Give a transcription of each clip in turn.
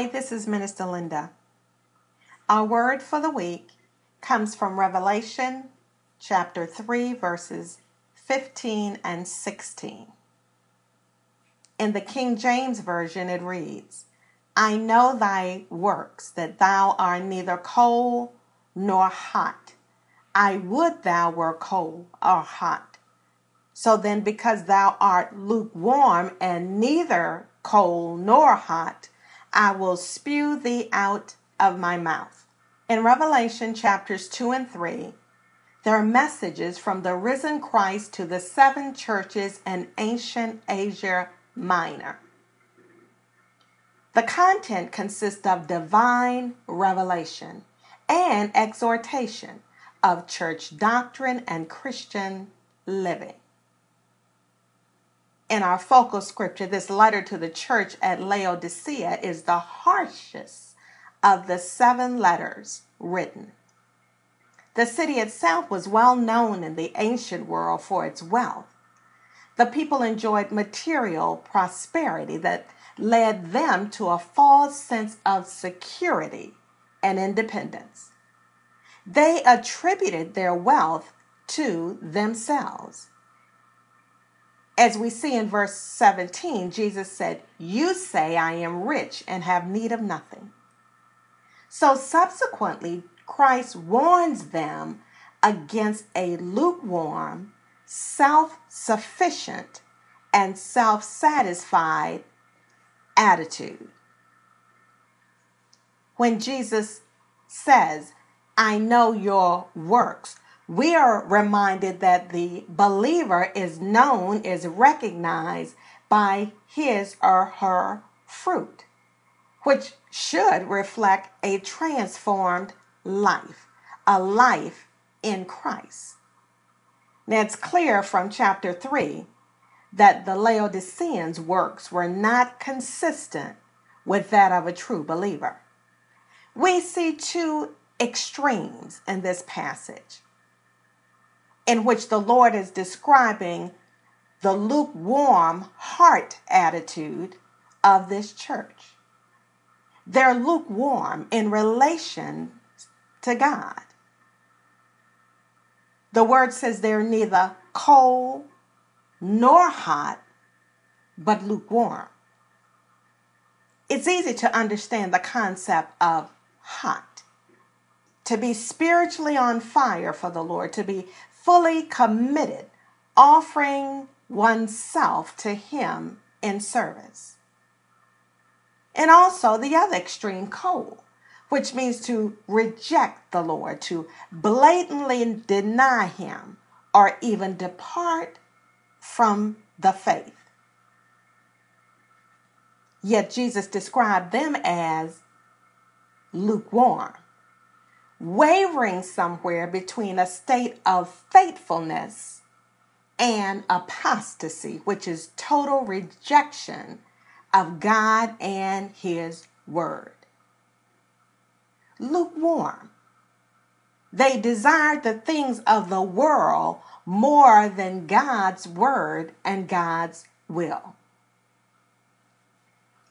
Hi, this is Minister Linda. Our word for the week comes from Revelation chapter 3, verses 15 and 16. In the King James Version, it reads, I know thy works, that thou art neither cold nor hot. I would thou were cold or hot. So then, because thou art lukewarm and neither cold nor hot, I will spew thee out of my mouth. In Revelation chapters 2 and 3, there are messages from the risen Christ to the seven churches in ancient Asia Minor. The content consists of divine revelation and exhortation of church doctrine and Christian living. In our focal scripture, this letter to the church at Laodicea is the harshest of the seven letters written. The city itself was well known in the ancient world for its wealth. The people enjoyed material prosperity that led them to a false sense of security and independence. They attributed their wealth to themselves. As we see in verse 17, Jesus said, You say, I am rich and have need of nothing. So subsequently, Christ warns them against a lukewarm, self sufficient, and self satisfied attitude. When Jesus says, I know your works, we are reminded that the believer is known, is recognized by his or her fruit, which should reflect a transformed life, a life in Christ. Now it's clear from chapter 3 that the Laodiceans' works were not consistent with that of a true believer. We see two extremes in this passage in which the Lord is describing the lukewarm heart attitude of this church. They're lukewarm in relation to God. The word says they're neither cold nor hot, but lukewarm. It's easy to understand the concept of hot. To be spiritually on fire for the Lord, to be fully committed, offering oneself to Him in service. And also the other extreme, cold, which means to reject the Lord, to blatantly deny Him, or even depart from the faith. Yet Jesus described them as lukewarm, wavering somewhere between a state of faithfulness and apostasy, which is total rejection of God and His Word. Lukewarm. They desired the things of the world more than God's word and God's will.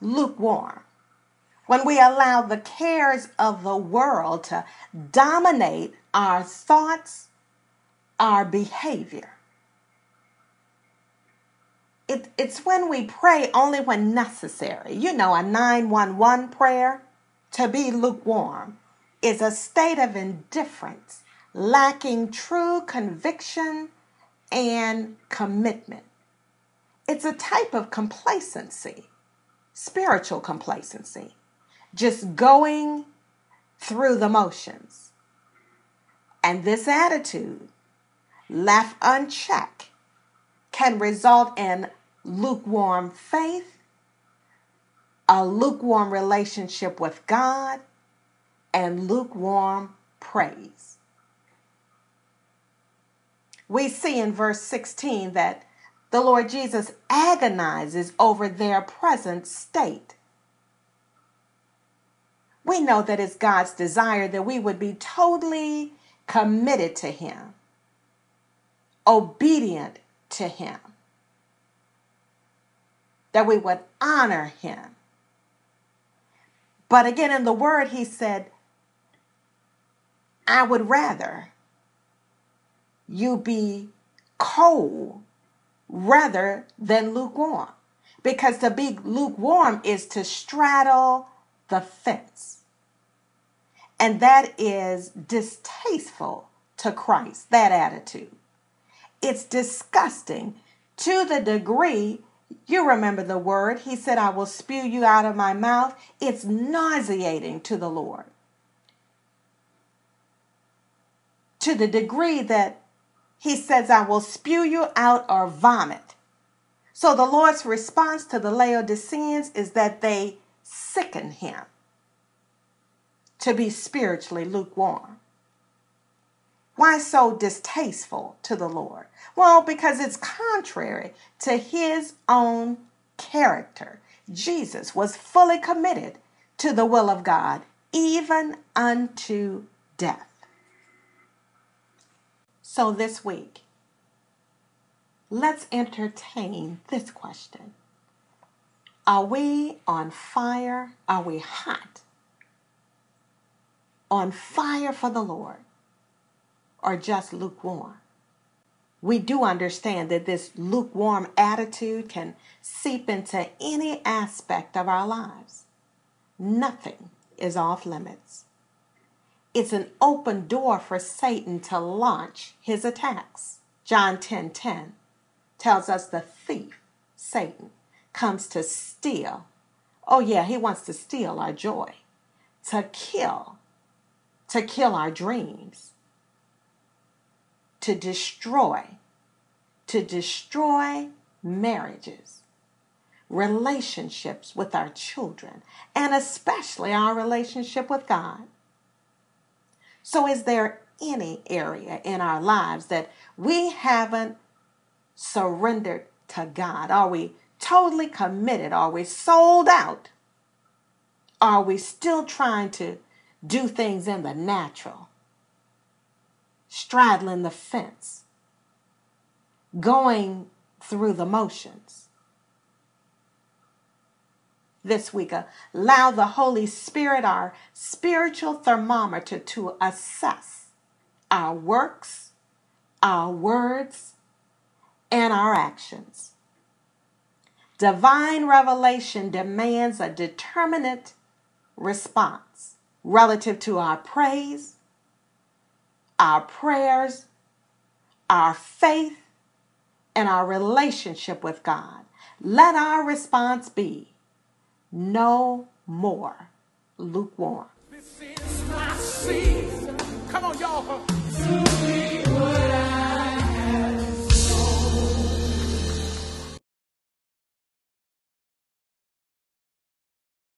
Lukewarm. When we allow the cares of the world to dominate our thoughts, our behavior. It, it's when we pray only when necessary. You know, a 911 prayer to be lukewarm is a state of indifference lacking true conviction and commitment. It's a type of complacency, spiritual complacency, just going through the motions. And this attitude, left unchecked, can result in lukewarm faith, a lukewarm relationship with God, and lukewarm praise we see in verse 16 that the Lord Jesus agonizes over their present state. We know that it's God's desire that we would be totally committed to Him, obedient to Him, that we would honor Him. But again, in the word, he said, I would rather you be cold rather than lukewarm. Because to be lukewarm is to straddle the fence. And that is distasteful to Christ, that attitude. It's disgusting to the degree you remember the word. He said, I will spew you out of my mouth. It's nauseating to the Lord. To the degree that he says, I will spew you out or vomit. So the Lord's response to the Laodiceans is that they sicken him to be spiritually lukewarm. Why so distasteful to the Lord? Well, because it's contrary to his own character. Jesus was fully committed to the will of God, even unto death. So this week, let's entertain this question Are we on fire? Are we hot? On fire for the Lord? Or just lukewarm? We do understand that this lukewarm attitude can seep into any aspect of our lives. Nothing is off limits. It's an open door for Satan to launch his attacks. John 10:10 10, 10 tells us the thief, Satan, comes to steal. Oh yeah, he wants to steal our joy, to kill, to kill our dreams, to destroy, to destroy marriages, relationships with our children, and especially our relationship with God. So, is there any area in our lives that we haven't surrendered to God? Are we totally committed? Are we sold out? Are we still trying to do things in the natural? Straddling the fence, going through the motions. This week, allow the Holy Spirit, our spiritual thermometer, to assess our works, our words, and our actions. Divine revelation demands a determinate response relative to our praise, our prayers, our faith, and our relationship with God. Let our response be no more lukewarm. This is my season. Come on, y'all.